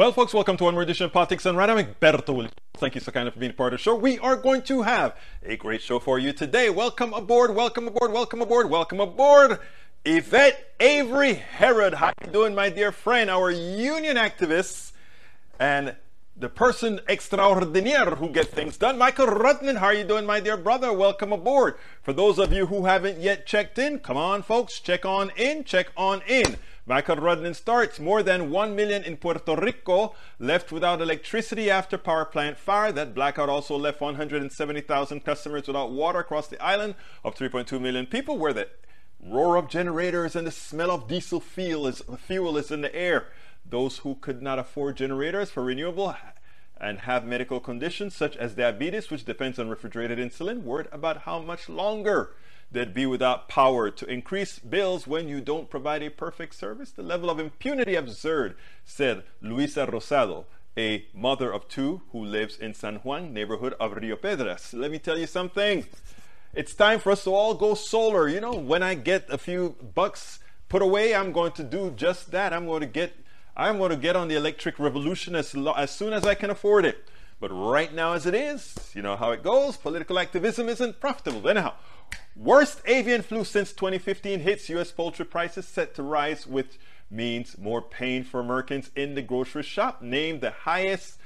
Well, folks, welcome to one more edition of Politics Done Right. Egberto Willis. Thank you so kindly for being part of the show. We are going to have a great show for you today. Welcome aboard, welcome aboard, welcome aboard, welcome aboard. Yvette Avery Herod. How you doing, my dear friend? Our union activists and the person extraordinaire who gets things done. Michael Rudnin, how are you doing, my dear brother? Welcome aboard. For those of you who haven't yet checked in, come on, folks, check on in, check on in. Rudnin starts. More than 1 million in Puerto Rico left without electricity after power plant fire. That blackout also left 170,000 customers without water across the island of 3.2 million people, where the roar of generators and the smell of diesel fuel is, fuel is in the air. Those who could not afford generators for renewable and have medical conditions such as diabetes, which depends on refrigerated insulin, worried about how much longer they'd be without power to increase bills when you don't provide a perfect service. The level of impunity absurd, said Luisa Rosado, a mother of two who lives in San Juan, neighborhood of Rio Piedras. Let me tell you something. It's time for us to all go solar. You know, when I get a few bucks put away, I'm going to do just that. I'm going to get I'm going to get on the electric revolution as, lo- as soon as I can afford it. But right now, as it is, you know how it goes. Political activism isn't profitable. Anyhow, worst avian flu since 2015 hits U.S. poultry prices set to rise, which means more pain for Americans in the grocery shop. Named the highest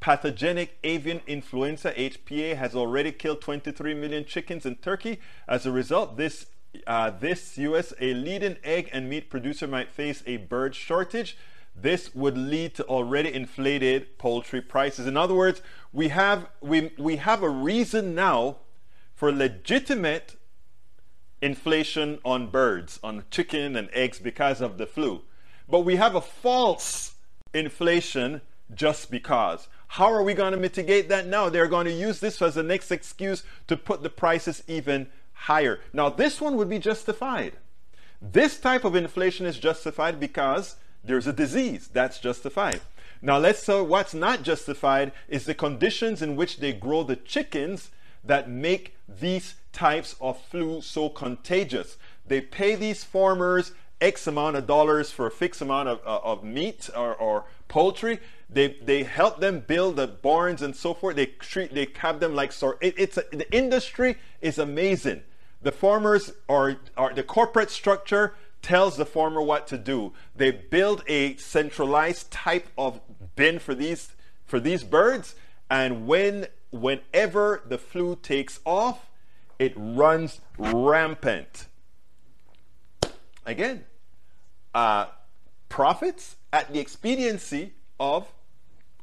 pathogenic avian influenza, HPA, has already killed 23 million chickens in Turkey. As a result, this uh, this U.S. a leading egg and meat producer might face a bird shortage. This would lead to already inflated poultry prices. In other words, we have, we, we have a reason now for legitimate inflation on birds, on chicken and eggs because of the flu. But we have a false inflation just because. How are we going to mitigate that now? They're going to use this as the next excuse to put the prices even higher. Now, this one would be justified. This type of inflation is justified because there's a disease. That's justified. Now, let's so what's not justified is the conditions in which they grow the chickens that make these types of flu so contagious. They pay these farmers X amount of dollars for a fixed amount of, uh, of meat or, or poultry. They, they help them build the barns and so forth. They treat they have them like so. It, it's a, the industry is amazing. The farmers are, are the corporate structure tells the farmer what to do. They build a centralized type of bin for these for these birds, and when whenever the flu takes off, it runs rampant. Again, uh, profits at the expediency of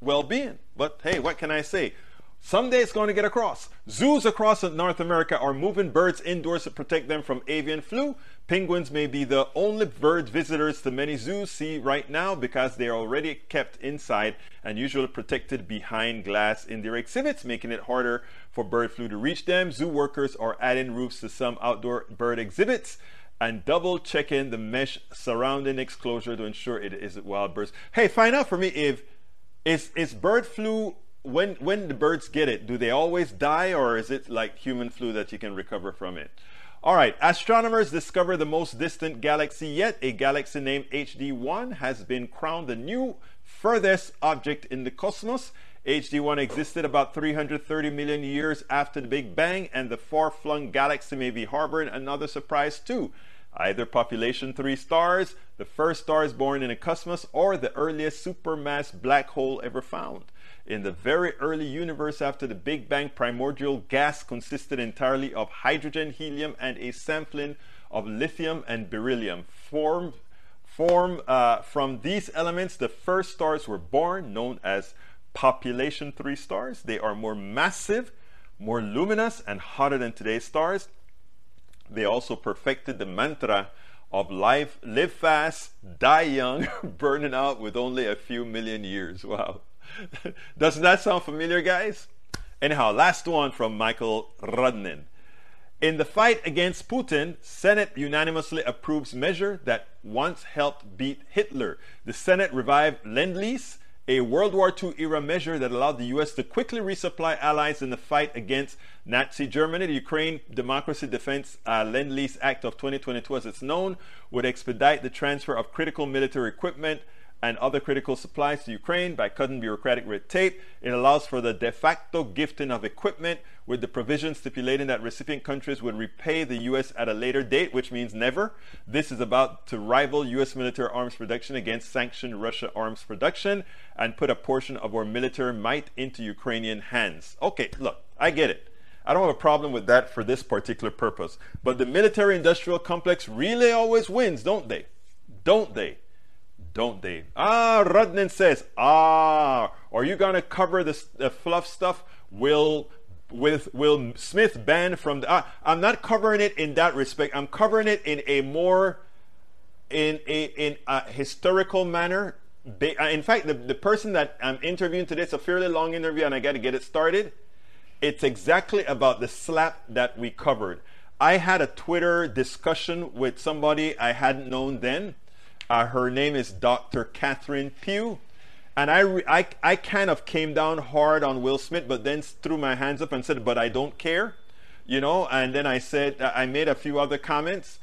well-being. But hey, what can I say? Someday it's going to get across. Zoos across North America are moving birds indoors to protect them from avian flu. Penguins may be the only bird visitors to many zoos see right now because they are already kept inside and usually protected behind glass in their exhibits, making it harder for bird flu to reach them. Zoo workers are adding roofs to some outdoor bird exhibits and double checking the mesh surrounding exclosure to ensure it isn't wild birds. Hey, find out for me if is is bird flu when when the birds get it, do they always die or is it like human flu that you can recover from it? All right, astronomers discover the most distant galaxy yet. A galaxy named HD1 has been crowned the new furthest object in the cosmos. HD1 existed about 330 million years after the Big Bang, and the far flung galaxy may be harboring another surprise too. Either population 3 stars, the first stars born in the cosmos, or the earliest supermass black hole ever found. In the very early universe after the Big Bang, primordial gas consisted entirely of hydrogen, helium, and a sampling of lithium and beryllium. Form, form uh, from these elements, the first stars were born, known as population 3 stars. They are more massive, more luminous, and hotter than today's stars. They also perfected the mantra of life, live fast, die young, burning out with only a few million years. Wow. Doesn't that sound familiar, guys? Anyhow, last one from Michael Rudnin. In the fight against Putin, Senate unanimously approves measure that once helped beat Hitler. The Senate revived Lend-Lease, a World War II era measure that allowed the US to quickly resupply allies in the fight against Nazi Germany. The Ukraine Democracy Defense uh, Lend-Lease Act of 2022, as it's known, would expedite the transfer of critical military equipment and other critical supplies to Ukraine by cutting bureaucratic red tape. It allows for the de facto gifting of equipment with the provision stipulating that recipient countries would repay the U.S. at a later date, which means never. This is about to rival U.S. military arms production against sanctioned Russia arms production and put a portion of our military might into Ukrainian hands. Okay, look, I get it. I don't have a problem with that for this particular purpose. But the military industrial complex really always wins, don't they? Don't they? Don't they? Ah, Rudnin says, ah, are you going to cover the, the fluff stuff? Will with Will Smith banned from the? Uh, I'm not covering it in that respect. I'm covering it in a more in a in a historical manner. Uh, in fact, the, the person that I'm interviewing today, it's a fairly long interview, and I got to get it started. It's exactly about the slap that we covered. I had a Twitter discussion with somebody I hadn't known then uh, her name is Dr. Catherine Pugh. And I, I, I kind of came down hard on Will Smith, but then threw my hands up and said, but I don't care, you know. And then I said, I made a few other comments,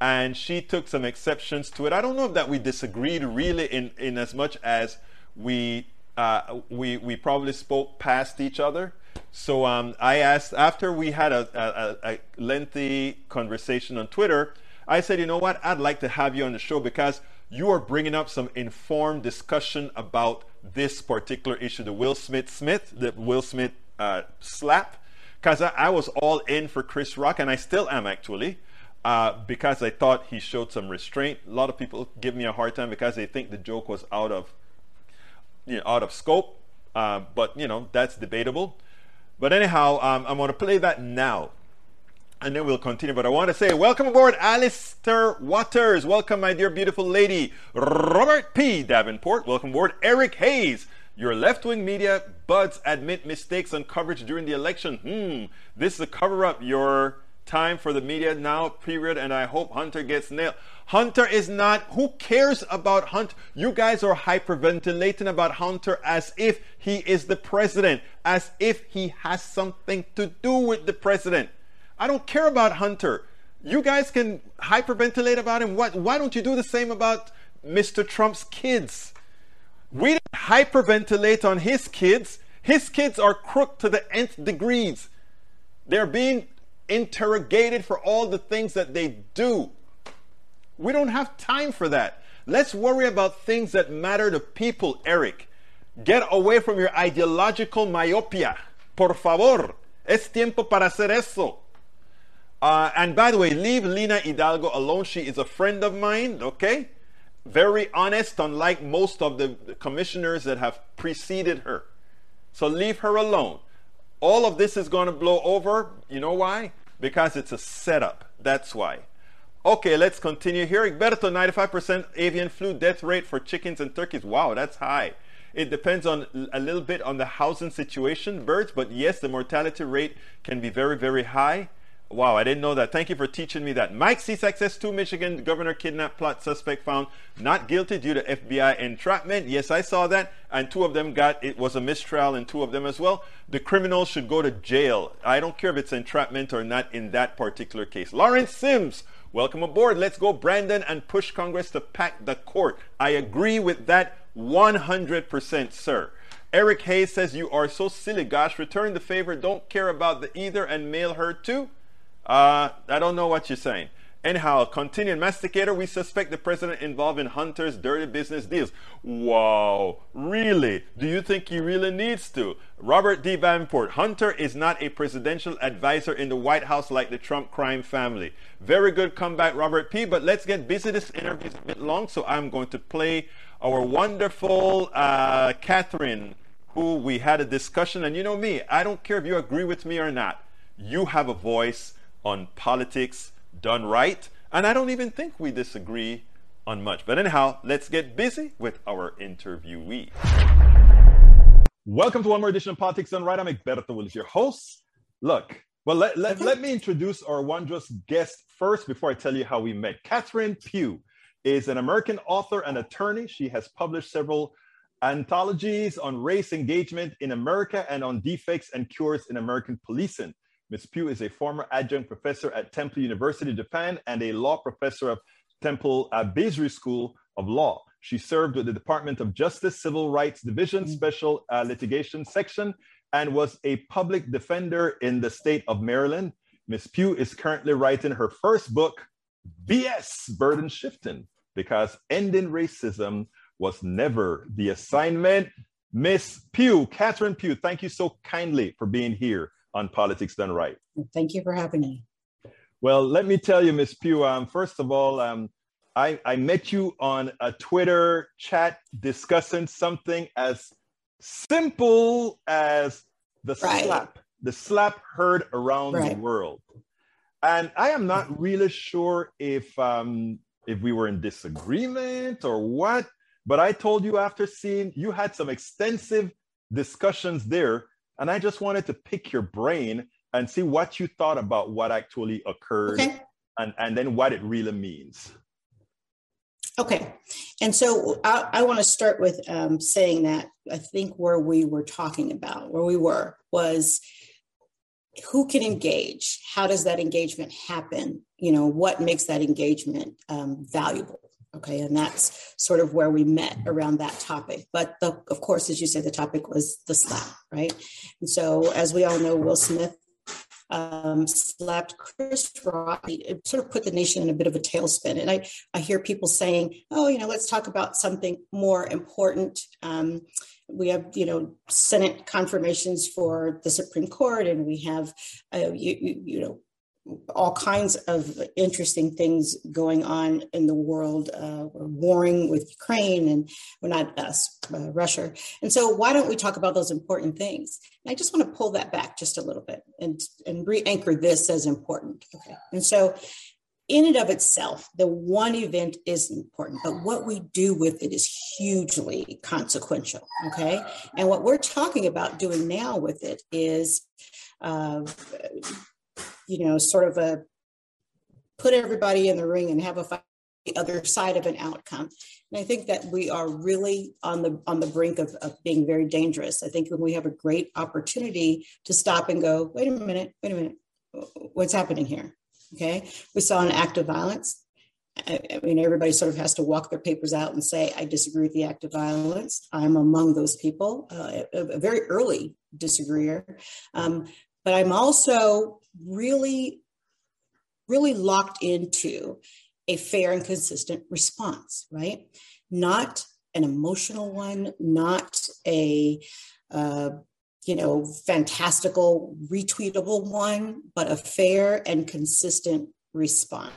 and she took some exceptions to it. I don't know if that we disagreed really in, in as much as we, uh, we, we probably spoke past each other. So um, I asked, after we had a, a, a lengthy conversation on Twitter, I said, you know what? I'd like to have you on the show because you are bringing up some informed discussion about this particular issue, the Will Smith Smith, the Will Smith uh, slap. Because I, I, was all in for Chris Rock, and I still am actually, uh, because I thought he showed some restraint. A lot of people give me a hard time because they think the joke was out of, you know, out of scope. Uh, but you know that's debatable. But anyhow, um, I'm going to play that now and then we'll continue. But I want to say, welcome aboard, Alistair Waters. Welcome, my dear beautiful lady. Robert P. Davenport. Welcome aboard, Eric Hayes. Your left wing media buds admit mistakes on coverage during the election. Hmm, this is a cover up. Your time for the media now, period. And I hope Hunter gets nailed. Hunter is not, who cares about Hunter? You guys are hyperventilating about Hunter as if he is the president, as if he has something to do with the president. I don't care about Hunter. You guys can hyperventilate about him. What, why don't you do the same about Mr. Trump's kids? We didn't hyperventilate on his kids. His kids are crooked to the nth degrees. They're being interrogated for all the things that they do. We don't have time for that. Let's worry about things that matter to people, Eric. Get away from your ideological myopia. Por favor. Es tiempo para hacer eso. Uh, and by the way, leave Lina Hidalgo alone. She is a friend of mine, okay? Very honest, unlike most of the commissioners that have preceded her. So leave her alone. All of this is going to blow over. You know why? Because it's a setup. That's why. Okay, let's continue here. Egberto, 95% avian flu death rate for chickens and turkeys. Wow, that's high. It depends on a little bit on the housing situation, birds, but yes, the mortality rate can be very, very high. Wow, I didn't know that. Thank you for teaching me that. Mike C. Success 2 Michigan governor kidnap plot suspect found not guilty due to FBI entrapment. Yes, I saw that. And two of them got, it was a mistrial and two of them as well. The criminals should go to jail. I don't care if it's entrapment or not in that particular case. Lawrence Sims, welcome aboard. Let's go, Brandon, and push Congress to pack the court. I agree with that 100%, sir. Eric Hayes says, You are so silly. Gosh, return the favor. Don't care about the either and mail her too. Uh, I don't know what you're saying. Anyhow, continuing masticator, we suspect the president involved in Hunter's dirty business deals. Wow, really? Do you think he really needs to? Robert D. Davenport, Hunter is not a presidential advisor in the White House like the Trump crime family. Very good comeback, Robert P. But let's get busy. This interview is a bit long, so I'm going to play our wonderful uh, Catherine, who we had a discussion. And you know me, I don't care if you agree with me or not. You have a voice on politics done right. And I don't even think we disagree on much. But anyhow, let's get busy with our interviewee. Welcome to one more edition of Politics Done Right. I'm Egberto Willis, your host. Look, well, let, let, mm-hmm. let me introduce our wondrous guest first before I tell you how we met. Catherine Pugh is an American author and attorney. She has published several anthologies on race engagement in America and on defects and cures in American policing. Ms. Pugh is a former adjunct professor at Temple University, Japan, and a law professor of Temple uh, School of Law. She served with the Department of Justice Civil Rights Division mm-hmm. Special uh, Litigation Section and was a public defender in the state of Maryland. Ms. Pugh is currently writing her first book, BS Burden Shifting, because ending racism was never the assignment. Miss Pugh, Catherine Pugh, thank you so kindly for being here on Politics Done Right. Thank you for having me. Well, let me tell you, Miss Pugh, um, first of all, um, I, I met you on a Twitter chat discussing something as simple as the right. slap, the slap heard around right. the world. And I am not really sure if um, if we were in disagreement or what, but I told you after seeing you had some extensive discussions there, and I just wanted to pick your brain and see what you thought about what actually occurred okay. and, and then what it really means. Okay. And so I, I want to start with um, saying that I think where we were talking about, where we were, was who can engage? How does that engagement happen? You know, what makes that engagement um, valuable? Okay. And that's sort of where we met around that topic. But the, of course, as you said, the topic was the slap, right? And so, as we all know, Will Smith um, slapped Chris Rock. It sort of put the nation in a bit of a tailspin. And I, I hear people saying, oh, you know, let's talk about something more important. Um, we have, you know, Senate confirmations for the Supreme Court, and we have, uh, you, you, you know, all kinds of interesting things going on in the world. Uh, we're warring with Ukraine and we're not us, uh, Russia. And so why don't we talk about those important things? And I just want to pull that back just a little bit and, and re-anchor this as important. Okay. And so in and of itself, the one event is important, but what we do with it is hugely consequential. Okay. And what we're talking about doing now with it is uh, you know, sort of a put everybody in the ring and have a fight the other side of an outcome. And I think that we are really on the on the brink of, of being very dangerous. I think when we have a great opportunity to stop and go, wait a minute, wait a minute, what's happening here? Okay. We saw an act of violence. I, mean, everybody sort of has to walk their papers out and say, I disagree with the act of violence. I'm among those people, uh, a, a, very early disagreeer. Um, but I'm also really, really locked into a fair and consistent response, right? Not an emotional one, not a, uh, you know, fantastical, retweetable one, but a fair and consistent response.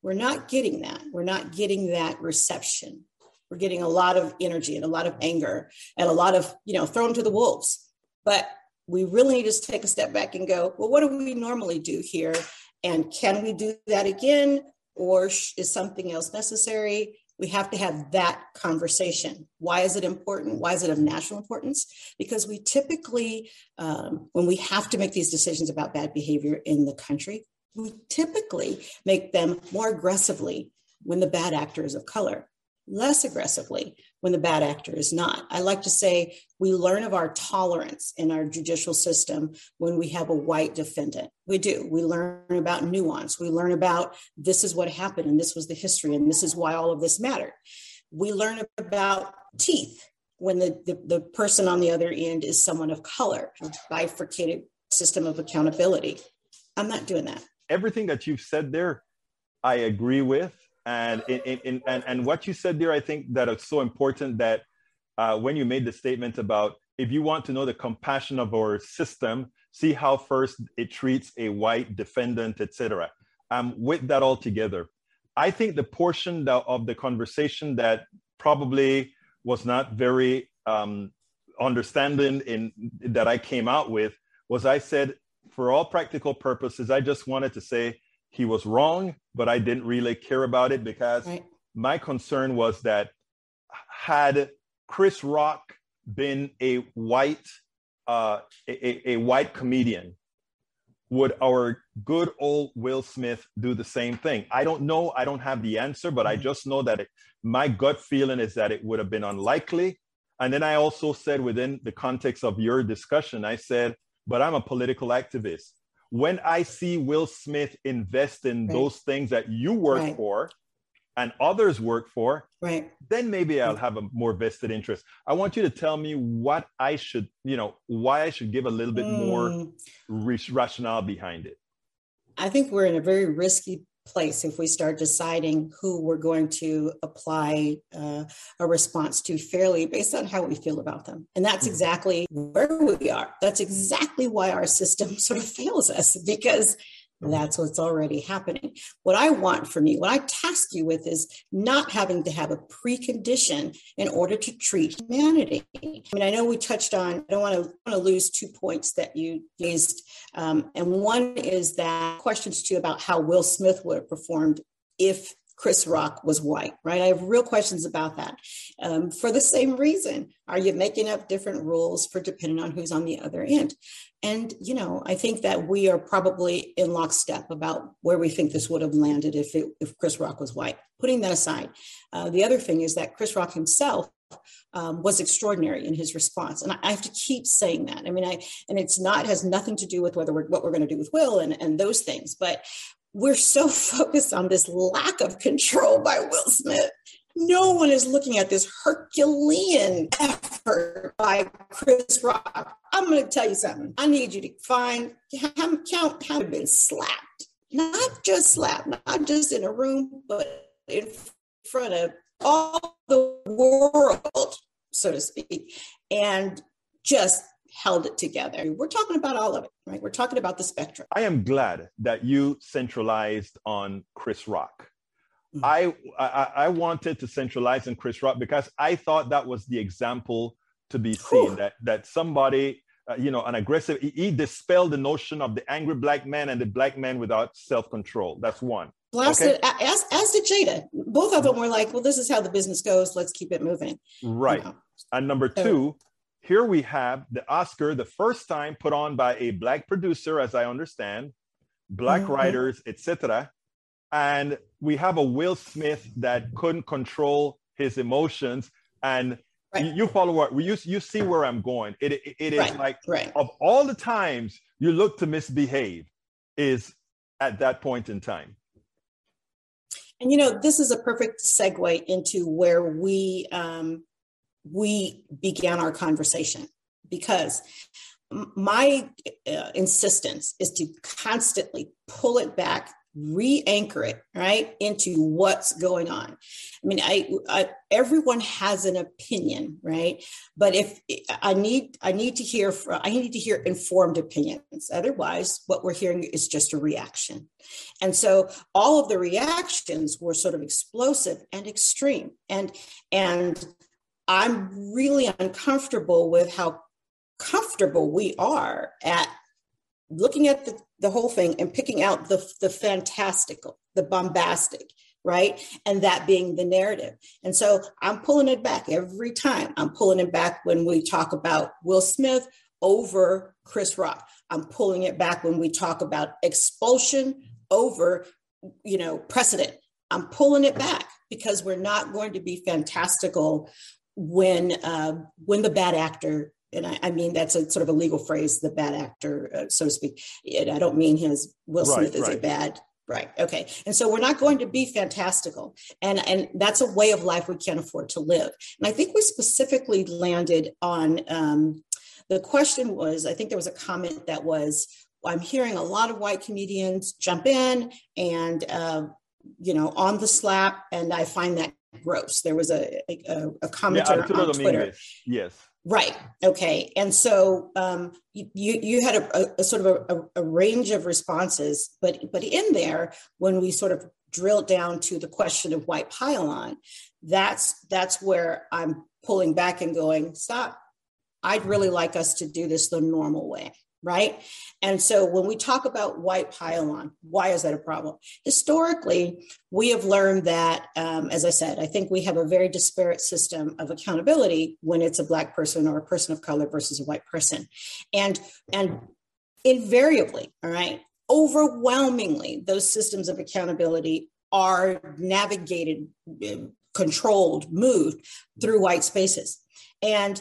We're not getting that. We're not getting that reception. We're getting a lot of energy and a lot of anger and a lot of, you know, thrown to the wolves. But we really need to take a step back and go, well, what do we normally do here? And can we do that again? Or is something else necessary? We have to have that conversation. Why is it important? Why is it of national importance? Because we typically, um, when we have to make these decisions about bad behavior in the country, we typically make them more aggressively when the bad actor is of color less aggressively when the bad actor is not. I like to say we learn of our tolerance in our judicial system when we have a white defendant. We do. We learn about nuance. We learn about this is what happened and this was the history and this is why all of this mattered. We learn about teeth when the, the, the person on the other end is someone of color, bifurcated system of accountability. I'm not doing that. Everything that you've said there, I agree with and in, in, and, and what you said there, I think that it's so important that uh, when you made the statement about if you want to know the compassion of our system, see how first it treats a white defendant, etc. Um, with that all together, I think the portion of the conversation that probably was not very um, understanding in that I came out with was I said, for all practical purposes, I just wanted to say he was wrong, but I didn't really care about it because right. my concern was that had Chris Rock been a white uh, a, a white comedian, would our good old Will Smith do the same thing? I don't know. I don't have the answer, but I mm-hmm. just know that it, my gut feeling is that it would have been unlikely. And then I also said within the context of your discussion, I said, but I'm a political activist when I see Will Smith invest in right. those things that you work right. for, and others work for, right. then maybe I'll have a more vested interest. I want you to tell me what I should, you know, why I should give a little bit mm. more rationale behind it. I think we're in a very risky place if we start deciding who we're going to apply uh, a response to fairly based on how we feel about them. And that's mm-hmm. exactly where we are. That's exactly why our system sort of fails us because that's what's already happening. What I want from you, what I task you with is not having to have a precondition in order to treat humanity. I mean, I know we touched on, I don't want to, want to lose two points that you raised. Um, and one is that questions to you about how Will Smith would have performed if Chris Rock was white, right? I have real questions about that. Um, for the same reason, are you making up different rules for depending on who's on the other end? And, you know, I think that we are probably in lockstep about where we think this would have landed if, it, if Chris Rock was white. Putting that aside, uh, the other thing is that Chris Rock himself um, was extraordinary in his response, and I have to keep saying that. I mean, I and it's not has nothing to do with whether we're, what we're going to do with Will and and those things, but we're so focused on this lack of control by Will Smith no one is looking at this Herculean effort by Chris Rock. I'm going to tell you something. I need you to find count, count how been slapped, not just slapped, not just in a room, but in front of all the world, so to speak, and just held it together. We're talking about all of it, right? We're talking about the spectrum. I am glad that you centralized on Chris Rock Mm-hmm. I, I, I wanted to centralize in Chris Rock because I thought that was the example to be seen that that somebody uh, you know an aggressive he, he, dispelled the notion of the angry black man and the black man without self-control. That's one. Blasted, okay? as, as did Jada. Both of them were like, well, this is how the business goes. Let's keep it moving. Right. You know? And number two, here we have the Oscar, the first time put on by a black producer, as I understand, black mm-hmm. writers, etc and we have a Will Smith that couldn't control his emotions. And right. you, follow what you you see where I'm going. It it, it is right. like right. of all the times you look to misbehave, is at that point in time. And you know, this is a perfect segue into where we um, we began our conversation because my uh, insistence is to constantly pull it back re-anchor it right into what's going on. I mean I, I, everyone has an opinion right? But if i need i need to hear i need to hear informed opinions. Otherwise what we're hearing is just a reaction. And so all of the reactions were sort of explosive and extreme. And and i'm really uncomfortable with how comfortable we are at looking at the, the whole thing and picking out the, the fantastical, the bombastic, right? And that being the narrative. And so I'm pulling it back every time. I'm pulling it back when we talk about Will Smith over Chris Rock. I'm pulling it back when we talk about expulsion over, you know, precedent. I'm pulling it back because we're not going to be fantastical when uh, when the bad actor and I, I, mean that's a sort of a legal phrase, the bad actor, uh, so to speak. And I don't mean his Will Smith right, is right. a bad right. Okay, and so we're not going to be fantastical, and and that's a way of life we can't afford to live. And I think we specifically landed on um, the question was I think there was a comment that was I'm hearing a lot of white comedians jump in and uh, you know on the slap, and I find that gross. There was a a, a commenter yeah, on Twitter. Yes Right. Okay. And so um, you you had a, a sort of a, a, range of responses, but but in there, when we sort of drilled down to the question of white pylon, that's that's where I'm pulling back and going, stop. I'd really like us to do this the normal way right? And so when we talk about white pylon, why is that a problem? Historically, we have learned that, um, as I said, I think we have a very disparate system of accountability when it's a Black person or a person of color versus a white person. And, and invariably, all right, overwhelmingly, those systems of accountability are navigated, controlled, moved through white spaces. And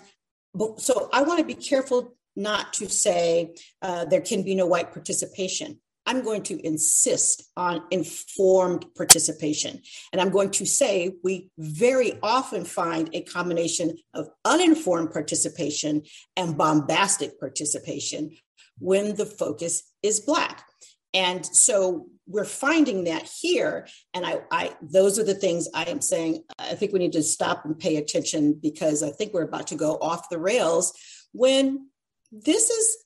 so I want to be careful not to say uh, there can be no white participation. I'm going to insist on informed participation. And I'm going to say we very often find a combination of uninformed participation and bombastic participation when the focus is Black. And so we're finding that here. And I, I, those are the things I am saying. I think we need to stop and pay attention because I think we're about to go off the rails when this is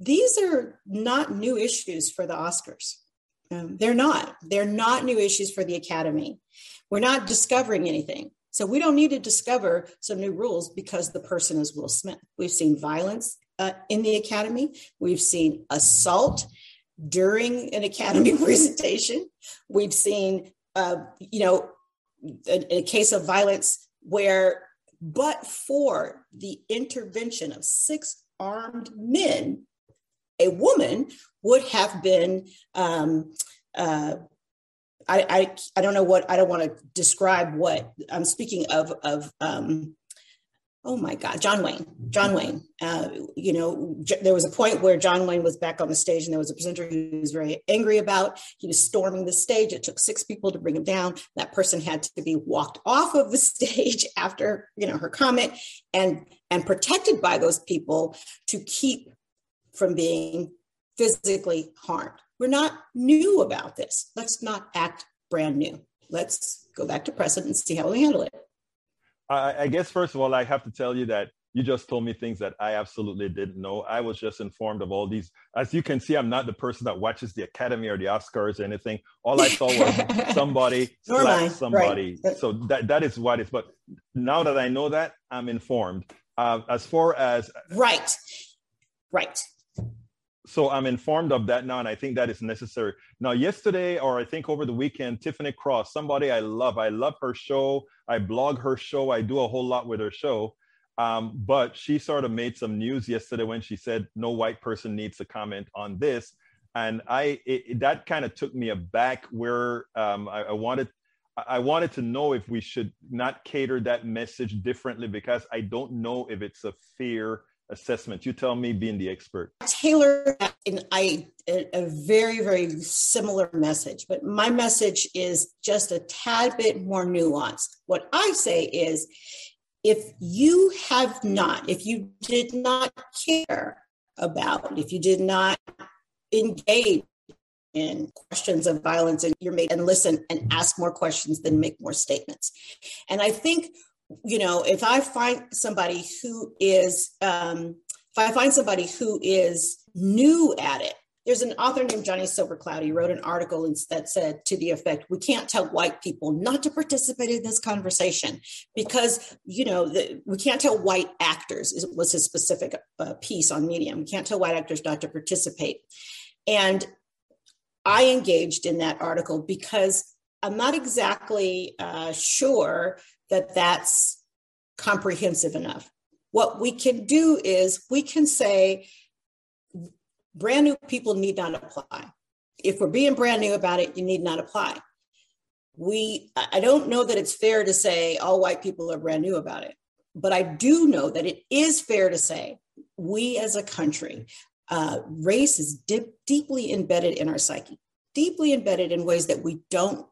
these are not new issues for the Oscars. Um, they're not. They're not new issues for the Academy. We're not discovering anything. So we don't need to discover some new rules because the person is Will Smith. We've seen violence uh, in the Academy. We've seen assault during an Academy presentation. We've seen, uh, you know, a, a case of violence where, but for the intervention of six armed men, a woman would have been um, uh, I, I, I don't know what I don't want to describe what I'm speaking of of um, oh my God John Wayne John Wayne uh, you know J- there was a point where John Wayne was back on the stage and there was a presenter he was very angry about he was storming the stage it took six people to bring him down that person had to be walked off of the stage after you know her comment and and protected by those people to keep from being physically harmed. We're not new about this. Let's not act brand new. Let's go back to precedent and see how we handle it. I, I guess, first of all, I have to tell you that you just told me things that I absolutely didn't know. I was just informed of all these. As you can see, I'm not the person that watches the Academy or the Oscars or anything. All I saw was somebody slap somebody. Right. So that that is what it's. But now that I know that, I'm informed. Uh, as far as right, right so I'm informed of that now, and I think that is necessary. Now, yesterday, or I think over the weekend, Tiffany Cross, somebody I love, I love her show. I blog her show. I do a whole lot with her show. Um, but she sort of made some news yesterday when she said no white person needs to comment on this, and I it, that kind of took me aback. Where um, I, I wanted I wanted to know if we should not cater that message differently because I don't know if it's a fear assessment? You tell me, being the expert. Taylor and I a very very similar message, but my message is just a tad bit more nuanced. What I say is, if you have not, if you did not care about, if you did not engage in questions of violence and you're made and listen and ask more questions than make more statements. And I think you know, if I find somebody who is, um, if I find somebody who is new at it, there's an author named Johnny Silvercloud. He wrote an article that said to the effect, "We can't tell white people not to participate in this conversation because you know the, we can't tell white actors." It was his specific uh, piece on Medium. We can't tell white actors not to participate, and I engaged in that article because I'm not exactly uh, sure that that's comprehensive enough. What we can do is we can say brand new people need not apply. If we're being brand new about it, you need not apply. We, I don't know that it's fair to say all white people are brand new about it, but I do know that it is fair to say we as a country, uh, race is dip, deeply embedded in our psyche, deeply embedded in ways that we don't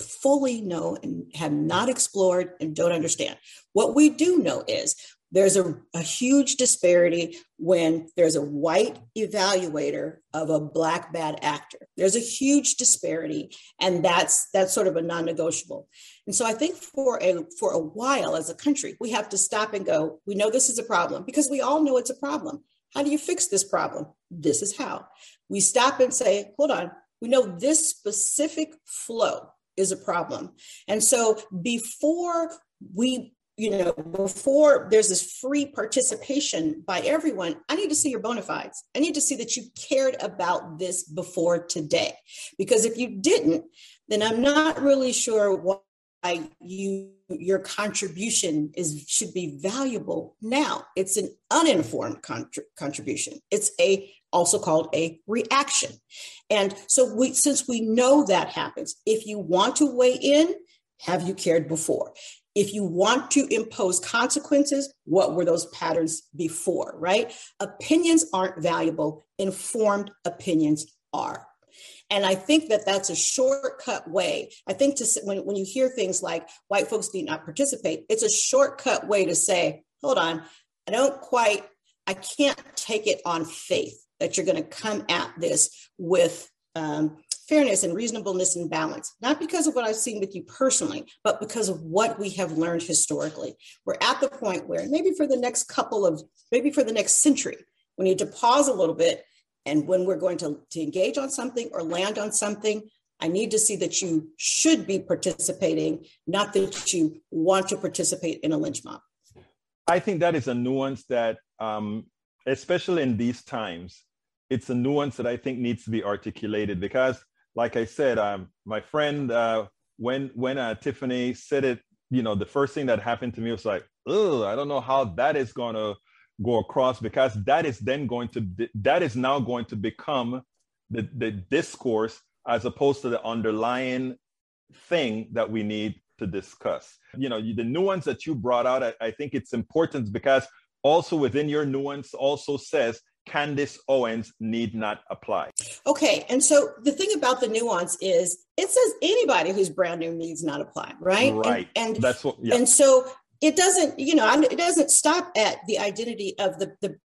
fully know and have not explored and don't understand. What we do know is there's a, a, huge disparity when there's a white evaluator of a black bad actor. There's a huge disparity and that's that's sort of a non-negotiable. And so i think for a for a while as a country we have to stop and go we know this is a problem because we all know it's a problem. How do you fix this problem? This is how. We stop and say hold on. We know this specific flow is a problem. And so before we you know, before there's this free participation by everyone, I need to see your bona fides. I need to see that you cared about this before today. Because if you didn't, then I'm not really sure why you your contribution is should be valuable now. It's an uninformed contribution. It's a also called a reaction. And so we since we know that happens, if you want to weigh in, have you cared before? If you want to impose consequences, what were those patterns before, right? Opinions aren't valuable, informed opinions are. And I think that that's a shortcut way. I think to when, when you hear things like white folks need not participate, it's a shortcut way to say, hold on, I don't quite, I can't take it on faith that you're going to come at this with um, fairness and reasonableness and balance, not because of what I've seen with you personally, but because of what we have learned historically. We're at the point where maybe for the next couple of, maybe for the next century, we need to pause a little bit. And when we're going to, to engage on something or land on something, I need to see that you should be participating, not that you want to participate in a lynch mob. I think that is a nuance that, um, especially in these times, it's a nuance that I think needs to be articulated because like I said, um, my friend, uh, when when uh, Tiffany said it, you know, the first thing that happened to me was like, oh, I don't know how that is going to go across because that is then going to be, that is now going to become the, the discourse as opposed to the underlying thing that we need to discuss. You know, the nuance that you brought out, I, I think it's important because also within your nuance also says Candace Owens need not apply. Okay. And so the thing about the nuance is it says anybody who's brand new needs not apply, right? Right. And, and that's what, yeah. and so it doesn't, you know, it doesn't stop at the identity of the, the,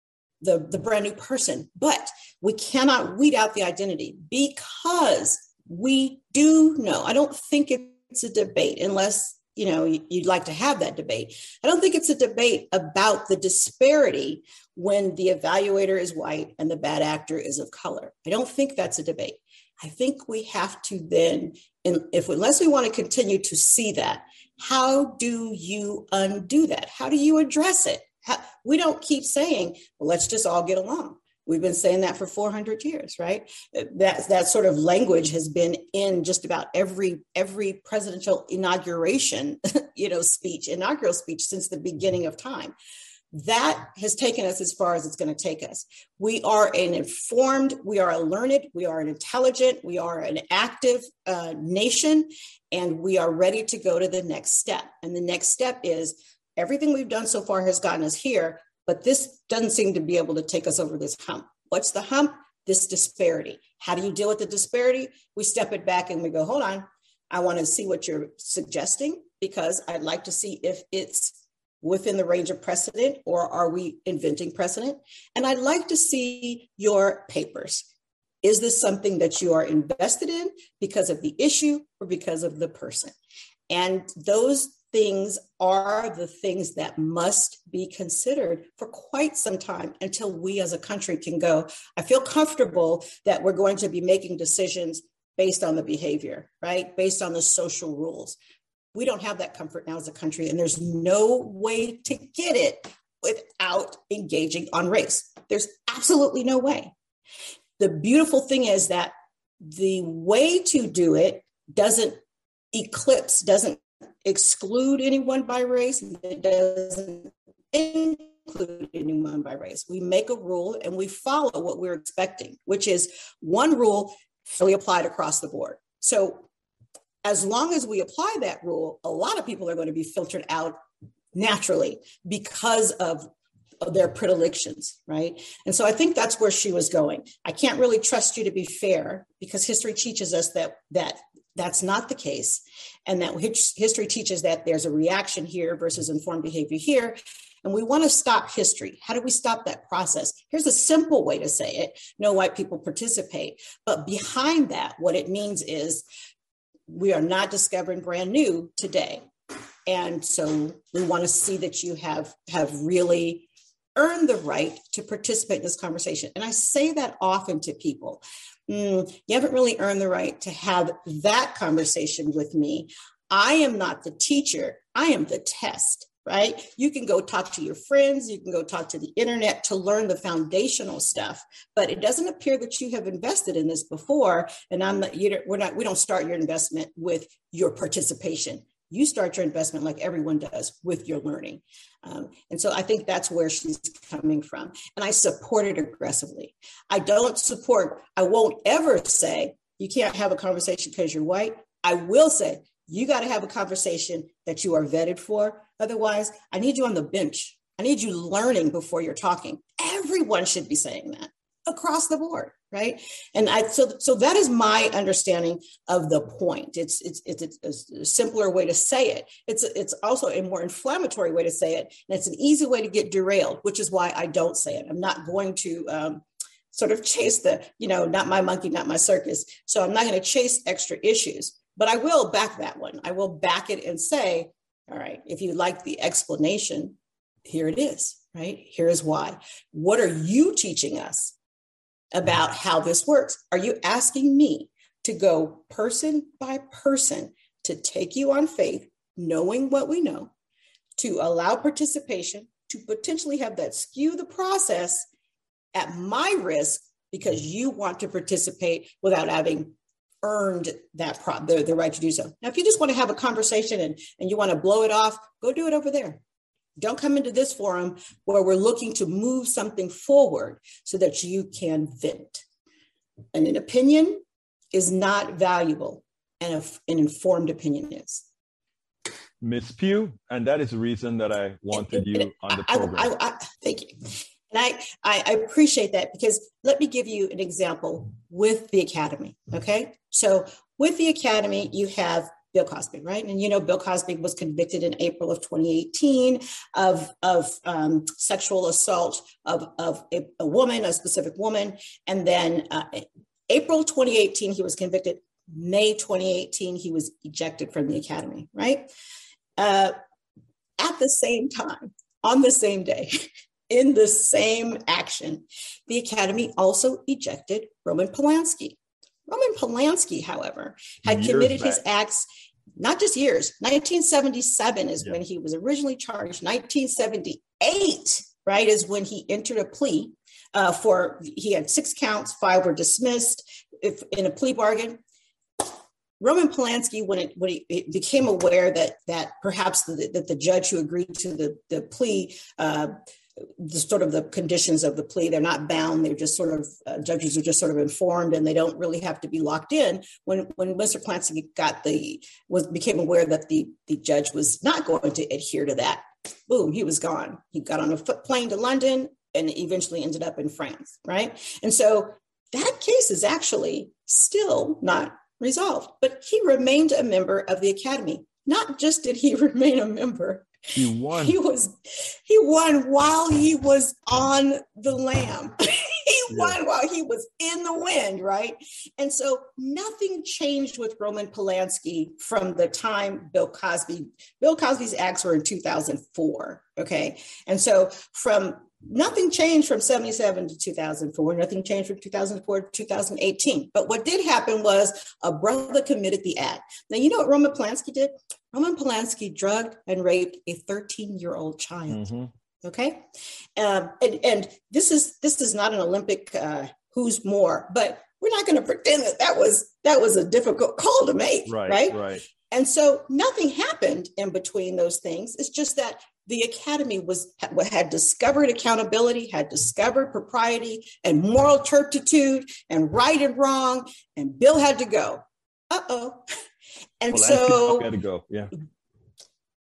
the, the brand new person, but we cannot weed out the identity because we do know. I don't think it's a debate unless you know you'd like to have that debate. I don't think it's a debate about the disparity when the evaluator is white and the bad actor is of color. I don't think that's a debate. I think we have to then and if unless we want to continue to see that how do you undo that how do you address it how, we don't keep saying well let's just all get along We've been saying that for 400 years, right? That that sort of language has been in just about every every presidential inauguration, you know, speech, inaugural speech since the beginning of time. That has taken us as far as it's going to take us. We are an informed, we are a learned, we are an intelligent, we are an active uh, nation, and we are ready to go to the next step. And the next step is everything we've done so far has gotten us here but this doesn't seem to be able to take us over this hump. What's the hump? This disparity. How do you deal with the disparity? We step it back and we go, hold on, I want to see what you're suggesting because I'd like to see if it's within the range of precedent or are we inventing precedent? And I'd like to see your papers. Is this something that you are invested in because of the issue or because of the person? And those things are the things that must be considered for quite some time until we as a country can go. I feel comfortable that we're going to be making decisions based on the behavior, right? Based on the social rules. We don't have that comfort now as a country, and there's no way to get it without engaging on race. There's absolutely no way. The beautiful thing is that the way to do it doesn't eclipse, doesn't exclude anyone by race. It doesn't include anyone by race. We make a rule and we follow what we're expecting, which is one rule fully applied across the board. So as long as we apply that rule, a lot of people are going to be filtered out naturally because of their predilections, right? And so I think that's where she was going. I can't really trust you to be fair because history teaches us that that that's not the case. And that history teaches that there's a reaction here versus informed behavior here. And we want to stop history. How do we stop that process? Here's a simple way to say it no white people participate. But behind that, what it means is we are not discovering brand new today. And so we want to see that you have, have really earned the right to participate in this conversation. And I say that often to people mm, you haven't really earned the right to have that conversation with me. I am not the teacher, I am the test right? You can go talk to your friends, you can go talk to the internet to learn the foundational stuff, but it doesn't appear that you have invested in this before. And I'm not, you we're not, we don't start your investment with your participation you start your investment like everyone does with your learning. Um, and so I think that's where she's coming from. And I support it aggressively. I don't support, I won't ever say you can't have a conversation because you're white. I will say you got to have a conversation that you are vetted for. Otherwise, I need you on the bench. I need you learning before you're talking. Everyone should be saying that. across the board right and i so so that is my understanding of the point it's it's it's, it's a simpler way to say it it's it's also a more inflammatory way to say it and it's an easy way to get derailed which is why i don't say it i'm not going to um, sort of chase the you know not my monkey not my circus so i'm not going to chase extra issues but i will back that one. I will back it and say all right if you like the explanation here it is right? Here is why. What are you teaching us about how this works. Are you asking me to go person by person to take you on faith, knowing what we know, to allow participation, to potentially have that skew the process at my risk because you want to participate without having earned that pro- the, the right to do so. Now, if you just want to have a conversation and, and you want to blow it off, go do it over there. Don't come into this forum where we're looking to move something forward so that you can vent. And an opinion is not valuable, and an informed opinion is. Miss Pugh, and that is the reason that I wanted you on the program. I, I, I. And I, I appreciate that because let me give you an example with the Academy. Okay. So, with the Academy, you have Bill Cosby, right? And you know, Bill Cosby was convicted in April of 2018 of, of um, sexual assault of, of a, a, woman, a specific woman. And then uh, April 2018, he was convicted. May 2018, he was ejected from the academy, right? Uh, at the same time, on the same day, in the same action, the academy also ejected Roman Polanski. Roman Polanski, however, had years committed back. his acts, not just years, 1977 is yeah. when he was originally charged, 1978, right, is when he entered a plea uh, for, he had six counts, five were dismissed if, in a plea bargain. Roman Polanski, when it when he became aware that that perhaps the, that the judge who agreed to the the plea uh, the sort of the conditions of the plea. They're not bound. They're just sort of uh, judges are just sort of informed, and they don't really have to be locked in. When when Mr. Clancy got the was became aware that the the judge was not going to adhere to that, boom, he was gone. He got on a foot plane to London and eventually ended up in France, right? And so that case is actually still not resolved, but he remained a member of the Academy. Not just did he remain a member, he won. He was he won while he was on the lam. he yeah. won while he was in the wind, right? And so nothing changed with Roman Polanski from the time Bill Cosby. Bill Cosby's acts were in 2004. Okay. And so from nothing changed from 77 to 2004 nothing changed from 2004 to 2018 but what did happen was a brother committed the act now you know what roman polanski did roman polanski drugged and raped a 13 year old child mm-hmm. okay? Um, and, and this is this is not an olympic uh, who's more but we're not going to pretend that that was that was a difficult call to make right right? right. And so nothing happened in between those things. It's just that the academy was had discovered accountability had discovered propriety and moral turpitude and right and wrong and bill had to go. Uh-oh and well, so to go. Yeah.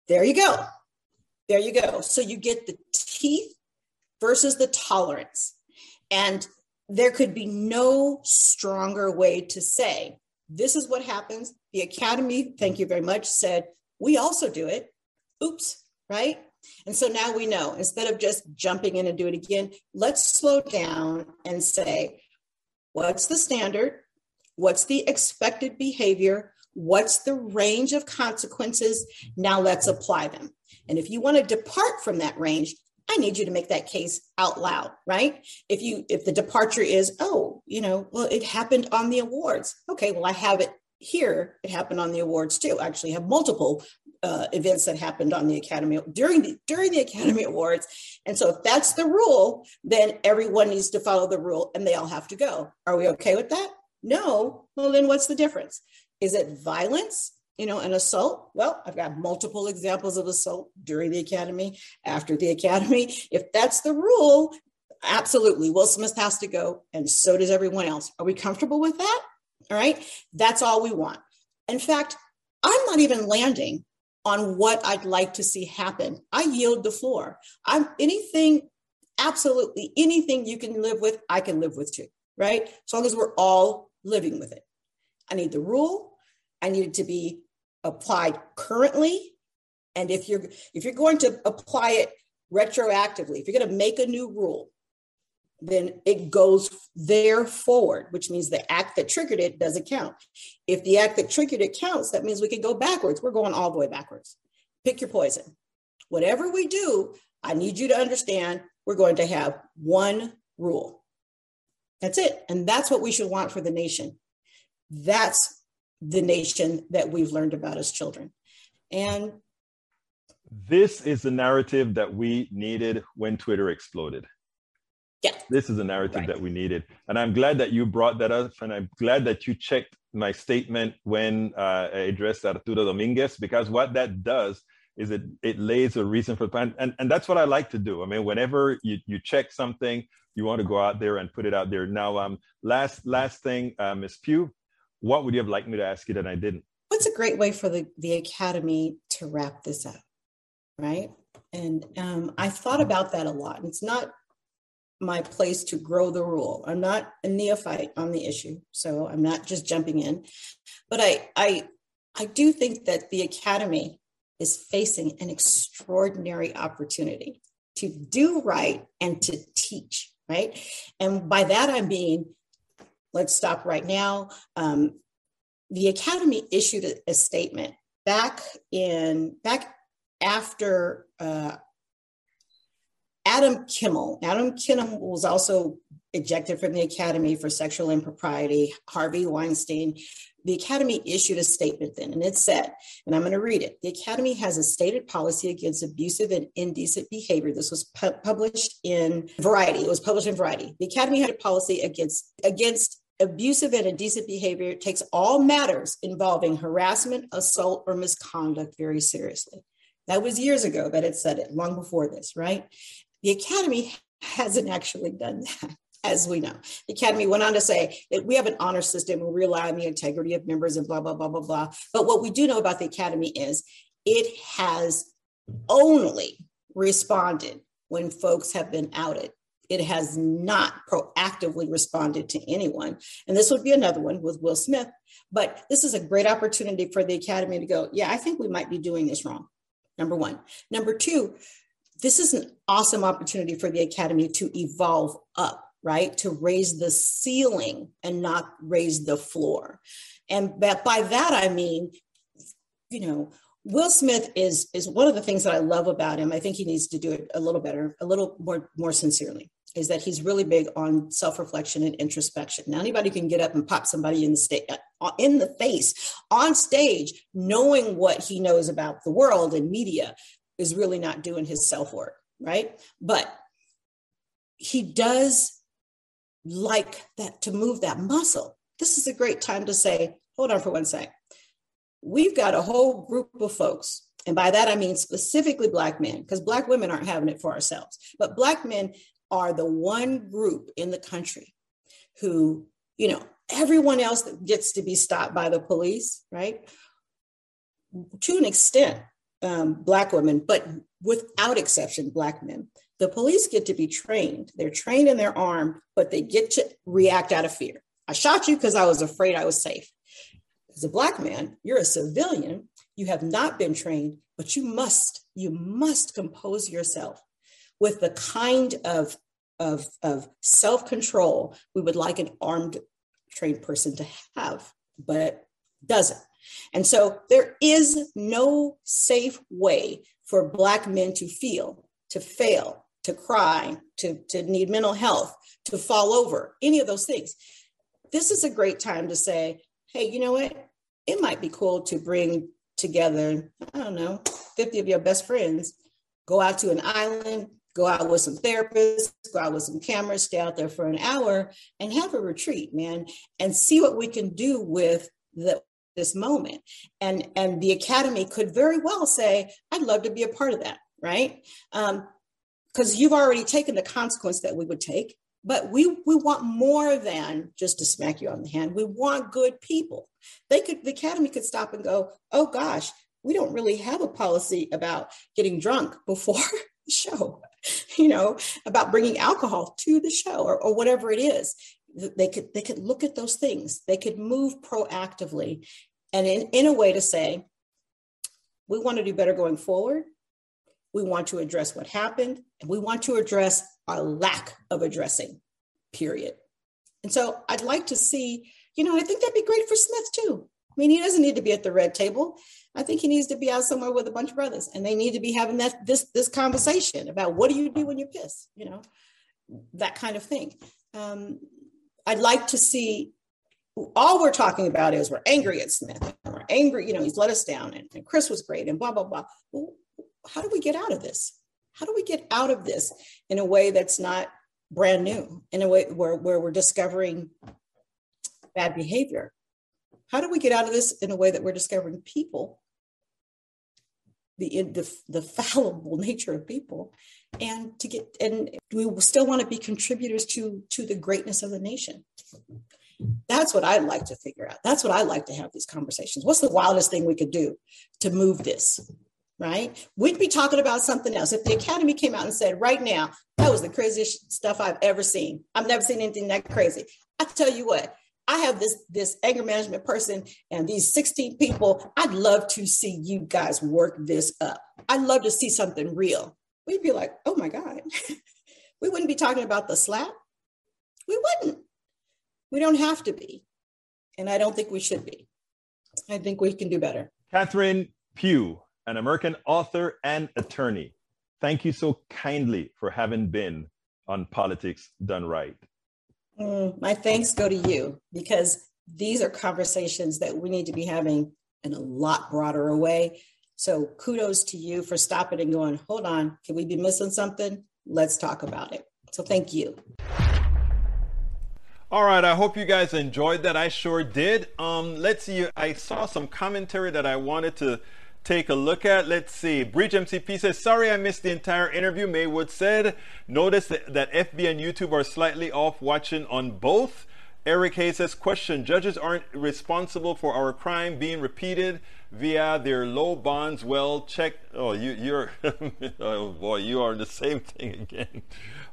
There you go. There you go. So you get the teeth versus the tolerance. And there could be no stronger way to say this is what happens. The academy thank you very much said we also do it. Oops right? And so now we know instead of just jumping in and do it again, let's slow down and say, what's the standard? What's the expected behavior? What's the range of consequences? Now let's apply them. And if you want to depart from that range, I need you to make that case out loud, right? If you if the departure is, oh, you know, well, it happened on the awards. Okay, well, I have it here. It happened on the awards too. I actually have multiple uh, events that happened on the Academy during the during the Academy Awards. And so, if that's the rule, then everyone needs to follow the rule, and they all have to go. Are we okay with that? No. Well, then what's the difference? Is it violence? You know, an assault? Well, I've got multiple examples of assault during the Academy, after the Academy. If that's the rule, absolutely, Will Smith has to go, and so does everyone else. Are we comfortable with that? All right. That's all we want. In fact, I'm not even landing on what I'd like to see happen. I yield the floor. I'm anything absolutely anything you can live with, I can live with too, right? As long as we're all living with it. I need the rule. I need it to be applied currently. And if you're if you're going to apply it retroactively, if you're going to make a new rule, then it goes there forward, which means the act that triggered it doesn't count. If the act that triggered it counts, that means we can go backwards. We're going all the way backwards. Pick your poison. Whatever we do, I need you to understand we're going to have one rule. That's it. And that's what we should want for the nation. That's the nation that we've learned about as children. And this is the narrative that we needed when Twitter exploded. Yeah. This is a narrative right. that we needed. And I'm glad that you brought that up. And I'm glad that you checked my statement when uh, I addressed Arturo Dominguez, because what that does is it it lays a reason for the plan. And, and that's what I like to do. I mean, whenever you, you check something, you want to go out there and put it out there. Now, um, last last thing, uh, Ms. Pugh, what would you have liked me to ask you that I didn't? What's a great way for the, the Academy to wrap this up, right? And um, I thought about that a lot. It's not my place to grow the rule. I'm not a neophyte on the issue, so I'm not just jumping in. But I, I, I do think that the Academy is facing an extraordinary opportunity to do right and to teach, right? And by that I mean, let's stop right now. Um, the Academy issued a, a, statement back in back after uh, Adam Kimmel. Adam Kimmel was also ejected from the Academy for sexual impropriety. Harvey Weinstein. The Academy issued a statement then, and it said, and I'm going to read it The Academy has a stated policy against abusive and indecent behavior. This was pu- published in Variety. It was published in Variety. The Academy had a policy against, against abusive and indecent behavior. Takes all matters involving harassment, assault, or misconduct very seriously. That was years ago that it said it, long before this, right? The Academy hasn't actually done that, as we know. The Academy went on to say that we have an honor system and we rely on the integrity of members and blah, blah, blah, blah, blah. But what we do know about the Academy is it has only responded when folks have been outed. It has not proactively responded to anyone. And this would be another one with Will Smith. But this is a great opportunity for the Academy to go, yeah, I think we might be doing this wrong. Number one. Number two, this is an awesome opportunity for the academy to evolve up right to raise the ceiling and not raise the floor and by that i mean you know will smith is is one of the things that i love about him i think he needs to do it a little better a little more more sincerely is that he's really big on self-reflection and introspection now anybody can get up and pop somebody in the state uh, in the face on stage knowing what he knows about the world and media is really not doing his self work, right? But he does like that to move that muscle. This is a great time to say, hold on for one sec. We've got a whole group of folks, and by that I mean specifically Black men, because Black women aren't having it for ourselves, but Black men are the one group in the country who, you know, everyone else gets to be stopped by the police, right? To an extent, um, Black women, but without exception, Black men. The police get to be trained. They're trained and they're armed, but they get to react out of fear. I shot you because I was afraid I was safe. As a Black man, you're a civilian. You have not been trained, but you must, you must compose yourself with the kind of, of, of self control we would like an armed trained person to have, but doesn't. And so there is no safe way for Black men to feel, to fail, to cry, to, to need mental health, to fall over, any of those things. This is a great time to say, hey, you know what? It might be cool to bring together, I don't know, 50 of your best friends, go out to an island, go out with some therapists, go out with some cameras, stay out there for an hour and have a retreat, man, and see what we can do with the this moment. And and the academy could very well say i'd love to be a part of that right? Because um, you've already taken the consequence that we would take but we we want more than just to smack you on the hand we want good people they could the academy could stop and go oh gosh we don't really have a policy about getting drunk before the show you know, about bringing alcohol to the show or, or whatever it is. They could they could look at those things. They could move proactively and in, in a way to say, we want to do better going forward. We want to address what happened, and we want to address our lack of addressing, period. And so I'd like to see, you know, I think that'd be great for Smith too. I mean, he doesn't need to be at the red table. I think he needs to be out somewhere with a bunch of brothers, and they need to be having that this this conversation about what do you do when you're pissed, you know, that kind of thing. Um, I'd like to see. All we're talking about is we're angry at Smith. We're angry, you know, he's let us down, and, and Chris was great, and blah blah blah. Well, how do we get out of this? How do we get out of this in a way that's not brand new, in a way where, where we're discovering bad behavior? How do we get out of this in a way that we're discovering people, the, the, the fallible nature of people, and to get and we still want to be contributors to to the greatness of the nation? That's what i'd like to figure out. That's what i like to have these conversations. What's the wildest thing we could do to move this right? We'd be talking about something else. If the Academy came out and said, right now, that was the craziest stuff I've ever seen. I've never seen anything that crazy. I tell you what, I have this this anger management person and these 16 people. I'd love to see you guys work this up. I'd love to see something real. We'd be like, oh my God. we wouldn't be talking about the slap. We wouldn't. We don't have to be. And I don't think we should be. I think we can do better. Catherine Pugh, an American author and attorney. Thank you so kindly for having been on Politics Done Right. Mm, my thanks go to you because these are conversations that we need to be having in a lot broader way. So kudos to you for stopping and going, hold on, can we be missing something? Let's talk about it. So thank you. All right, I hope you guys enjoyed that. I sure did. Um, let's see. I saw some commentary that I wanted to take a look at. Let's see. Bridge MCP says, Sorry I missed the entire interview. Maywood said, Notice that, FB and YouTube are slightly off watching on both. Eric Hayes says, Question Judges aren't responsible for our crime being repeated via their low bonds. Well, check. Oh, you, you're. oh boy, you are the same thing again.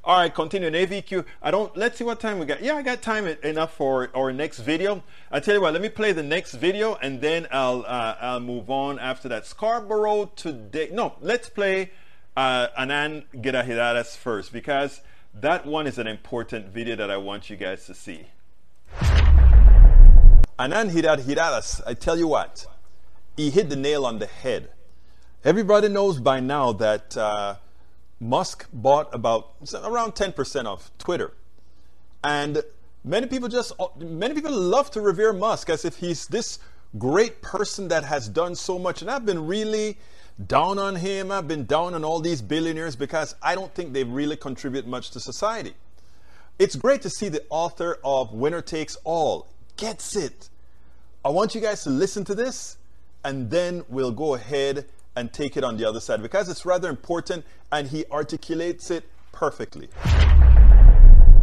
All right, continuing AVQ. I don't, let's see what time we got. Yeah, I got time enough for our next video. I tell you what, let me play the next video and then I'll, uh, I'll move on after that. Scarborough today. No, let's play uh, Anand Giridharadas first because that one is an important video that I want you guys to see. Anand Giridharadas, I tell you what, he hit the nail on the head. Everybody knows by now that uh, Musk bought about around 10% of Twitter. And many people just, many people love to revere Musk as if he's this great person that has done so much. And I've been really down on him. I've been down on all these billionaires because I don't think they really contribute much to society. It's great to see the author of Winner Takes All gets it. I want you guys to listen to this and then we'll go ahead and take it on the other side because it's rather important and he articulates it perfectly.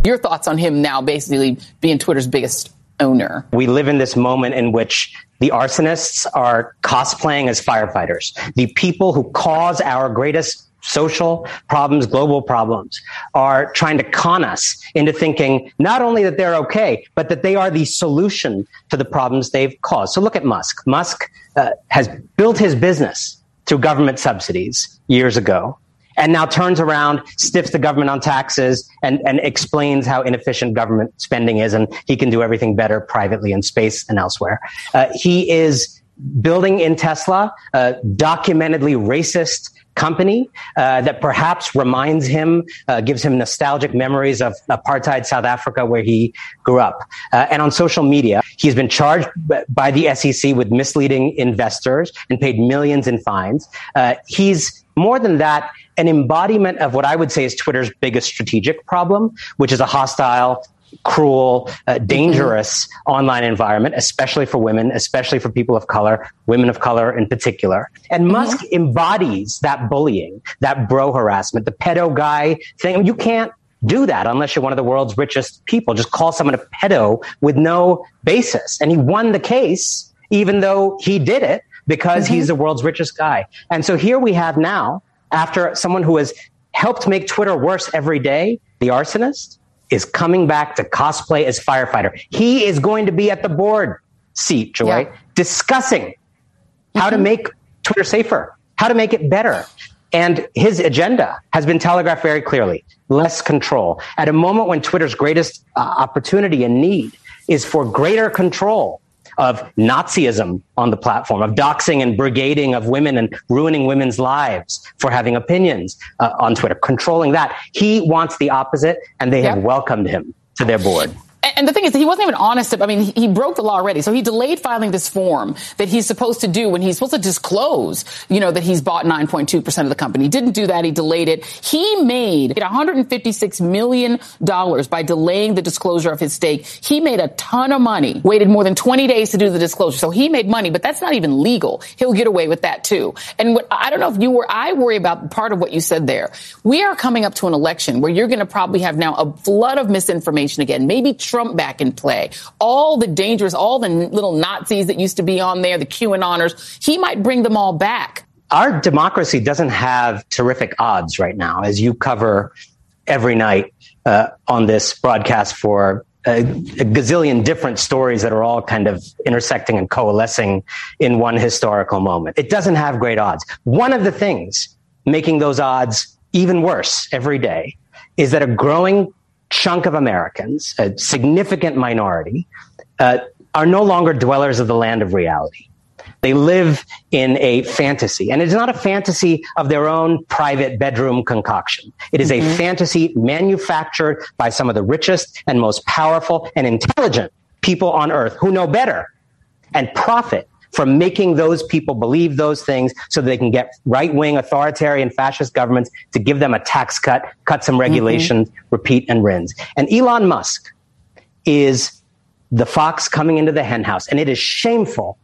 Your thoughts on him now basically being Twitter's biggest owner? We live in this moment in which the arsonists are cosplaying as firefighters. The people who cause our greatest social problems, global problems, are trying to con us into thinking not only that they're okay, but that they are the solution to the problems they've caused. So look at Musk. Musk uh, has built his business through government subsidies years ago and now turns around, stiffs the government on taxes, and, and explains how inefficient government spending is, and he can do everything better privately in space and elsewhere. Uh, he is building in Tesla a documentedly racist company uh, that perhaps reminds him, uh, gives him nostalgic memories of apartheid South Africa where he grew up. Uh, and on social media, he's been charged by the SEC with misleading investors and paid millions in fines. Uh, he's more than that, an embodiment of what I would say is Twitter's biggest strategic problem, which is a hostile, cruel, uh, dangerous mm-hmm. online environment, especially for women, especially for people of color, women of color in particular. And mm-hmm. Musk embodies that bullying, that bro harassment, the pedo guy thing. You can't do that unless you're one of the world's richest people. Just call someone a pedo with no basis. And he won the case, even though he did it because mm-hmm. he's the world's richest guy. And so here we have now, after someone who has helped make Twitter worse every day, the arsonist, is coming back to cosplay as firefighter. He is going to be at the board seat, Joy, yeah. discussing mm-hmm. how to mm-hmm. make Twitter safer, how to make it better. And his agenda has been telegraphed very clearly less control. At a moment when Twitter's greatest uh, opportunity and need is for greater control of Nazism on the platform, of doxing and brigading of women and ruining women's lives for having opinions uh, on Twitter, controlling that. He wants the opposite, and they yep. have welcomed him to their board. And the thing is, he wasn't even honest. I mean, he broke the law already. So he delayed filing this form that he's supposed to do when he's supposed to disclose, you know, that he's bought 9.2% of the company. He didn't do that. He delayed it. He made $156 million by delaying the disclosure of his stake. He made a ton of money, waited more than 20 days to do the disclosure. So he made money, but that's not even legal. He'll get away with that too. And what, I don't know if you were, I worry about part of what you said there. We are coming up to an election where you're going to probably have now a flood of misinformation again. Maybe Trump back in play. All the dangerous, all the little Nazis that used to be on there, the QAnoners, he might bring them all back. Our democracy doesn't have terrific odds right now, as you cover every night uh, on this broadcast for a, a, gazillion different stories that are all kind of intersecting and coalescing in one historical moment. It doesn't have great odds. One of the things making those odds even worse every day is that a growing chunk of Americans, a significant minority, uh, are no longer dwellers of the land of reality. They live in a fantasy, and it is not a fantasy of their own private bedroom concoction. It is mm-hmm. a fantasy manufactured by some of the richest and most powerful and intelligent people on earth who know better and profit from making those people believe those things so they can get right wing authoritarian fascist governments to give them a tax cut, cut some regulations, mm-hmm. repeat and rinse. And Elon Musk is the fox coming into the henhouse. And it is shameful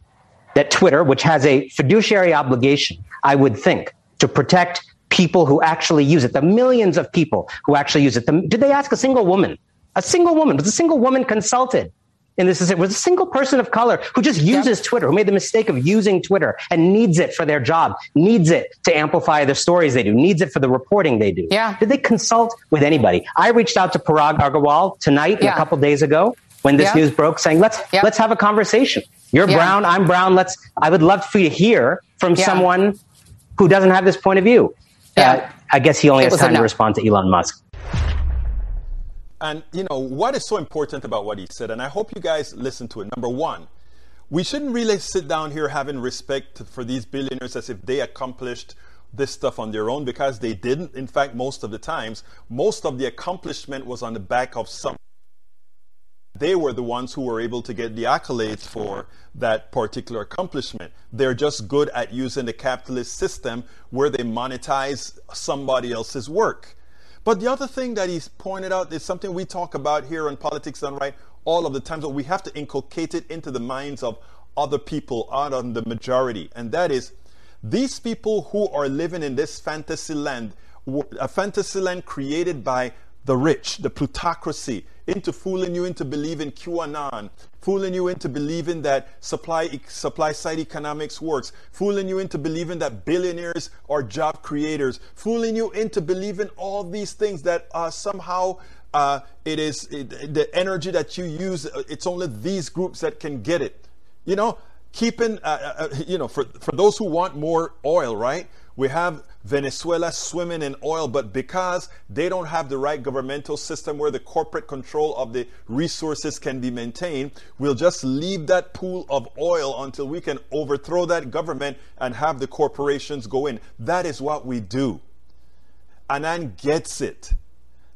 that Twitter, which has a fiduciary obligation, I would think, to protect people who actually use it, the millions of people who actually use it. The, did they ask a single woman? A single woman? Was a single woman consulted? In this is it was a single person of color who just uses yep. Twitter, who made the mistake of using Twitter and needs it for their job, needs it to amplify the stories they do, needs it for the reporting they do. Yeah. Did they consult with anybody? I reached out to Parag Agrawal tonight yeah. a couple days ago when this yeah. news broke saying, let's, let's have a conversation. You're brown. I'm brown. Let's, I would love for you to hear from someone who doesn't have this point of view. Yeah. Uh, I guess he only it has time to respond to Elon Musk. And, you know, what is so important about what he said, and I hope you guys listen to it. Number one, we shouldn't really sit down here having respect for these billionaires as if they accomplished this stuff on their own because they didn't. In fact, most of the times, most of the accomplishment was on the back of some. They were the ones who were able to get the accolades for that particular accomplishment. They're just good at using the capitalist system where they monetize somebody else's work. But the other thing that he's pointed out is something we talk about here on Politics Done Right all of the time, but we have to inculcate it into the minds of other people out of the majority. And that is these people who are living in this fantasy land, a fantasy land created by the rich, the plutocracy, into fooling you into believing QAnon, fooling you into believing that supply supply side economics works, fooling you into believing that billionaires are job creators, fooling you into believing all these things that uh, somehow uh, it is it, the energy that you use. Uh, it's only these groups that can get it. You know, keeping uh, uh, uh you know for for those who want more oil, right? We have Venezuela swimming in oil, but because they don't have the right governmental system where the corporate control of the resources can be maintained, we'll just leave that pool of oil until we can overthrow that government and have the corporations go in. That is what we do. Anand gets it.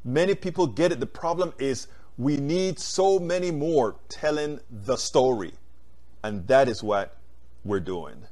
Many people get it. The problem is we need so many more telling the story. And that is what we're doing.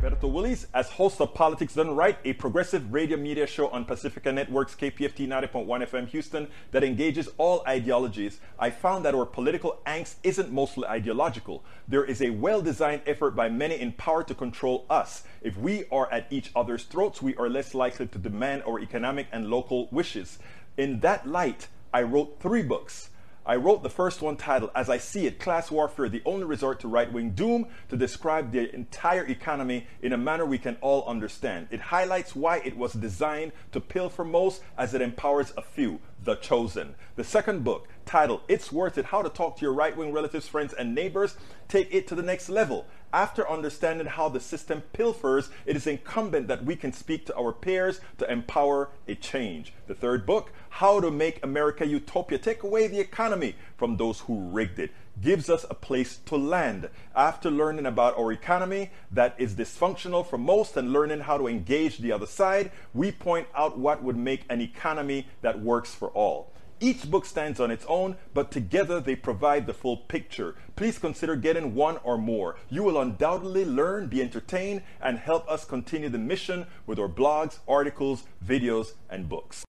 Berto Willies, as host of Politics Done Right, a progressive radio media show on Pacifica Network's KPFT 90.1 FM Houston that engages all ideologies, I found that our political angst isn't mostly ideological. There is a well designed effort by many in power to control us. If we are at each other's throats, we are less likely to demand our economic and local wishes. In that light, I wrote three books. I wrote the first one titled, As I See It Class Warfare, the Only Resort to Right Wing Doom, to describe the entire economy in a manner we can all understand. It highlights why it was designed to pilfer most as it empowers a few, the chosen. The second book, titled It's Worth It How to Talk to Your Right Wing Relatives, Friends, and Neighbors, take it to the next level. After understanding how the system pilfers, it is incumbent that we can speak to our peers to empower a change. The third book, How to Make America Utopia, take away the economy from those who rigged it, gives us a place to land. After learning about our economy that is dysfunctional for most and learning how to engage the other side, we point out what would make an economy that works for all. Each book stands on its own, but together they provide the full picture. Please consider getting one or more. You will undoubtedly learn, be entertained, and help us continue the mission with our blogs, articles, videos, and books.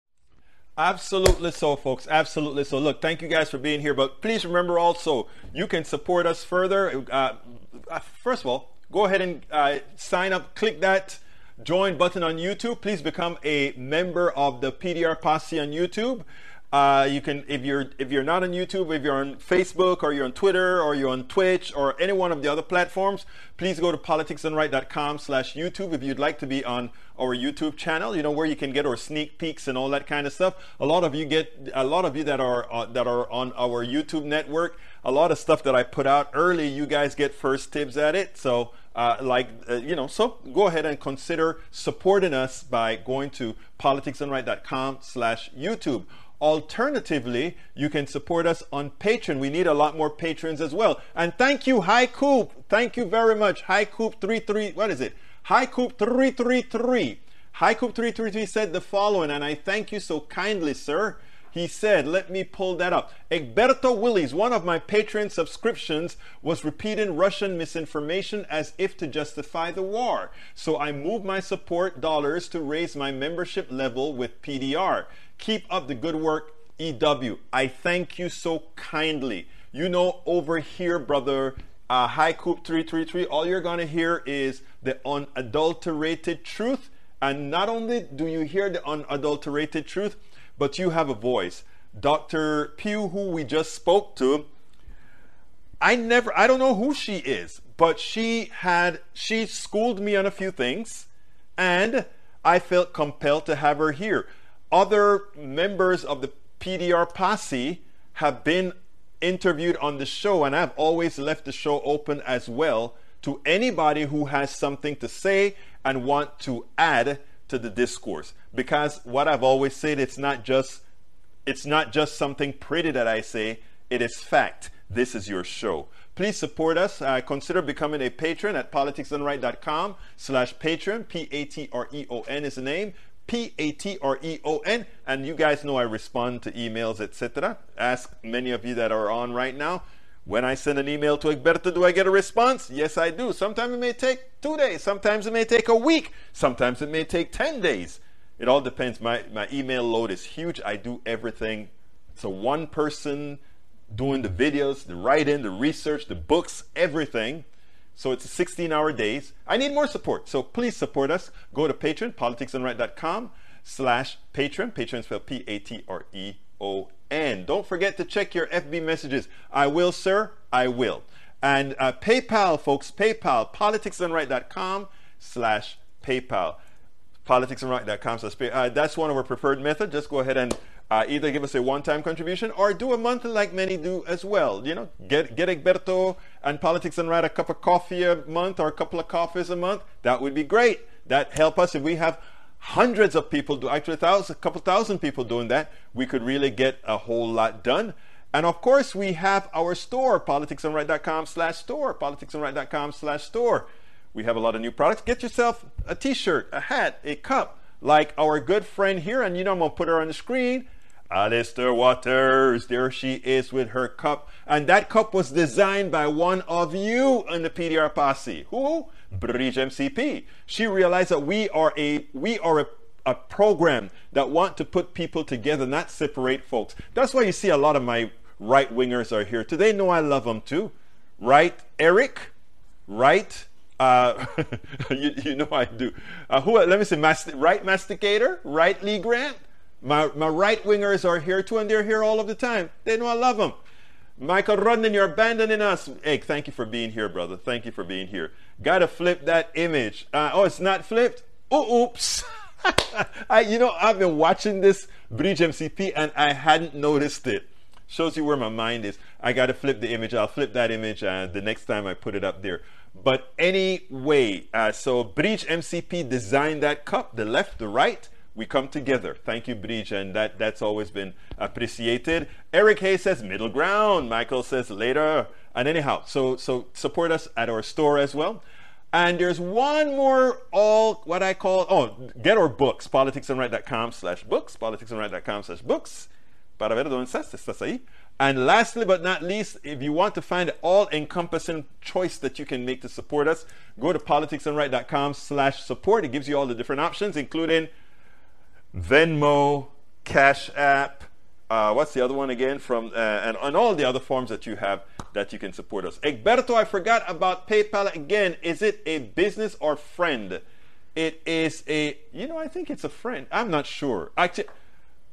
Absolutely so, folks. Absolutely so. Look, thank you guys for being here. But please remember also, you can support us further. Uh, uh first of all, go ahead and uh, sign up, click that join button on YouTube. Please become a member of the PDR Posse on YouTube. Uh, you can, if you're if you're not on YouTube, if you're on Facebook or you're on Twitter or you're on Twitch or any one of the other platforms, please go to politicsdoneright.com/slash/YouTube if you'd like to be on our YouTube channel. You know where you can get our sneak peeks and all that kind of stuff. A lot of you get a lot of you that are uh, that are on our YouTube network. A lot of stuff that I put out early, you guys get first tips at it. So. Uh, like uh, you know so go ahead and consider supporting us by going to politicsdoneright.com slash youtube Alternatively, you can support us on Patreon. We need a lot more patrons as well. And thank you, High Coop. Thank you very much. High Coop 33, what is it? High Coop 333. High Coop 333 said the following, and I thank you so kindly, sir. He said, let me pull that up. Egberto Willis, one of my Patreon subscriptions, was repeating Russian misinformation as if to justify the war. So I moved my support dollars to raise my membership level with PDR. Keep up the good work, EW. I thank you so kindly. You know, over here, brother, uh, Coop 333, all you're going to hear is the unadulterated truth. And not only do you hear the unadulterated truth, but you have a voice. Dr. Pugh, who we just spoke to, I never, I don't know who she is, but she had, she schooled me on a few things, and I felt compelled to have her here other members of the PDR posse have been interviewed on the show, and I've always left the show open as well to anybody who has something to say and want to add to the discourse. Because what I've always said, it's not just it's not just something pretty that I say, it is fact. This is your show. Please support us. Uh, consider becoming a patron at politicsdoneright.com slash patron. P-A-T-R-E-O-N is the name. P A T R E O N. And you guys know I respond to emails, etc. Ask many of you that are on right now. When I send an email to Egberto, do I get a response? Yes, I do. Sometimes it may take two days. Sometimes it may take a week. Sometimes it may take 10 days. It all depends. My, my email load is huge. I do everything. So one person doing the videos, the writing, the research, the books, everything. So it's 16 hour days. I need more support. So please support us. Go to Patreon, politicsdoneright.com slash Patreon. Patreon spelled P-A-T-R-E-O-N. Don't forget to check your FB messages. I will, sir. I will. And uh, PayPal, folks, PayPal, politicsdoneright.com slash PayPal. Politicsdoneright.com slash PayPal. Uh, that's one of our preferred methods. Just go ahead and uh, either give us a one-time contribution or do a monthly like many do as well. You know, get get Egberto and Politics Done Right a cup of coffee a month or a couple of coffees a month. That would be great. That help us if we have hundreds of people do actually a thousand, a couple thousand people doing that. We could really get a whole lot done. And of course, we have our store, politicsdoneright.com slash store, politicsdoneright.com slash store. We have a lot of new products. Get yourself a t-shirt, a hat, a cup, like our good friend here, and you know I'm gonna put her on the screen. Alistair Waters, there she is with her cup. And that cup was designed by one of you in the PDR posse. Who? Bridge MCP. She realized that we are a we are a, a program that want to put people together, not separate folks. That's why you see a lot of my right wingers are here. Today know I love them too. Right, Eric? Right? Uh, you, you, know I do. Uh, who? Let me see. Masti- right masticator. Right Lee Grant. My, my right wingers are here too, and they're here all of the time. They know I love them. Michael Rondon, you're abandoning us. Hey, thank you for being here, brother. Thank you for being here. Gotta flip that image. Uh, oh, it's not flipped? Oh, oops. I, you know, I've been watching this Bridge MCP and I hadn't noticed it. Shows you where my mind is. I gotta flip the image. I'll flip that image uh, the next time I put it up there. But anyway, uh, so Bridge MCP designed that cup, the left, the right we come together. Thank you, Bridge, and that, that's always been appreciated. Eric Hayes says middle ground. Michael says later. And anyhow, so so support us at our store as well. And there's one more all what I call oh get our books politicsdoneright.com slash books politicsdoneright.com slash books para ver dónde estás estás and lastly but not least if you want to find an all encompassing choice that you can make to support us go to politicsdoneright.com slash support it gives you all the different options including Venmo, Cash App. Uh, what's the other one again? From uh, and, on all the other forms that you have that you can support us. Egberto, I forgot about PayPal again. Is it a business or friend? It is a. You know, I think it's a friend. I'm not sure. Actually,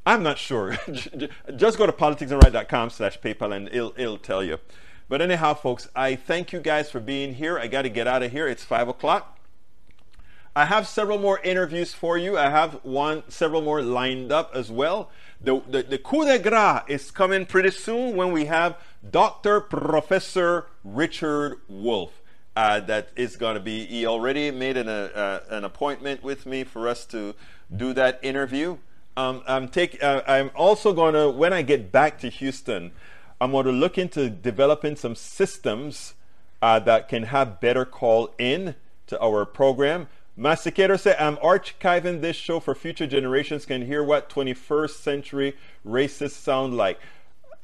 I'm not sure. Just go to politicsdoneright.com slash PayPal and it'll it'll tell you. But anyhow, folks, I thank you guys for being here. I got to get out of here. It's five o'clock. I have several more interviews for you. I have one, several more lined up as well. The, the, the coup de grace is coming pretty soon when we have Dr. Professor Richard Wolff. Uh, that is going to be, he already made an, uh, an appointment with me for us to do that interview. Um, I'm, take, uh, I'm also going to, when I get back to Houston, I'm going to look into developing some systems uh, that can have better call in to our program. Masticator said, I'm archiving this show for future generations can hear what 21st century racists sound like.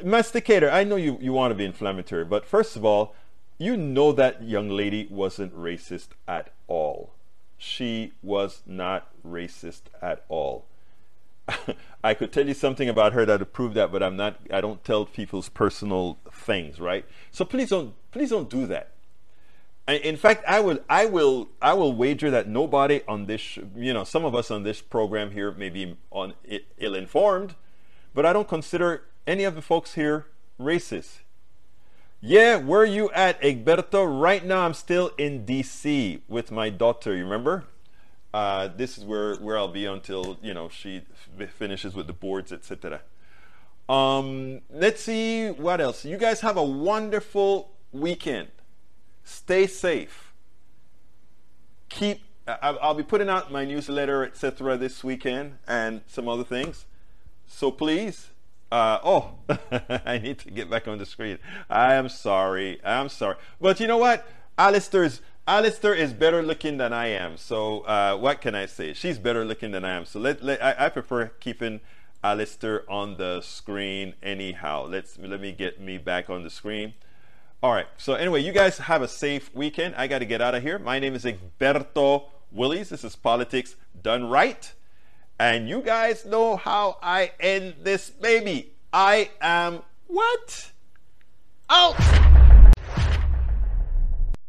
Masticator, I know you, you want to be inflammatory, but first of all, you know that young lady wasn't racist at all. She was not racist at all. I could tell you something about her that would prove that, but I'm not I don't tell people's personal things, right? So please don't please don't do that. In fact, I will, I will, I will wager that nobody on this, you know, some of us on this program here may be on ill-informed, but I don't consider any of the folks here racist. Yeah, where are you at, Egberto? Right now, I'm still in D.C. with my daughter. You remember? Uh, this is where where I'll be until you know she f- finishes with the boards, etc. Um, let's see what else. You guys have a wonderful weekend. Stay safe. Keep. I'll be putting out my newsletter, etc., this weekend and some other things. So please. Uh, oh, I need to get back on the screen. I am sorry. I'm sorry. But you know what? Alistair's Alistair is better looking than I am. So uh, what can I say? She's better looking than I am. So let, let I, I, prefer keeping Alistair on the screen anyhow. Let's let me get me back on the screen. All right. So anyway, you guys have a safe weekend. I got to get out of here. My name is Egberto Willies. This is Politics Done Right. And you guys know how I end this baby. I am what? Out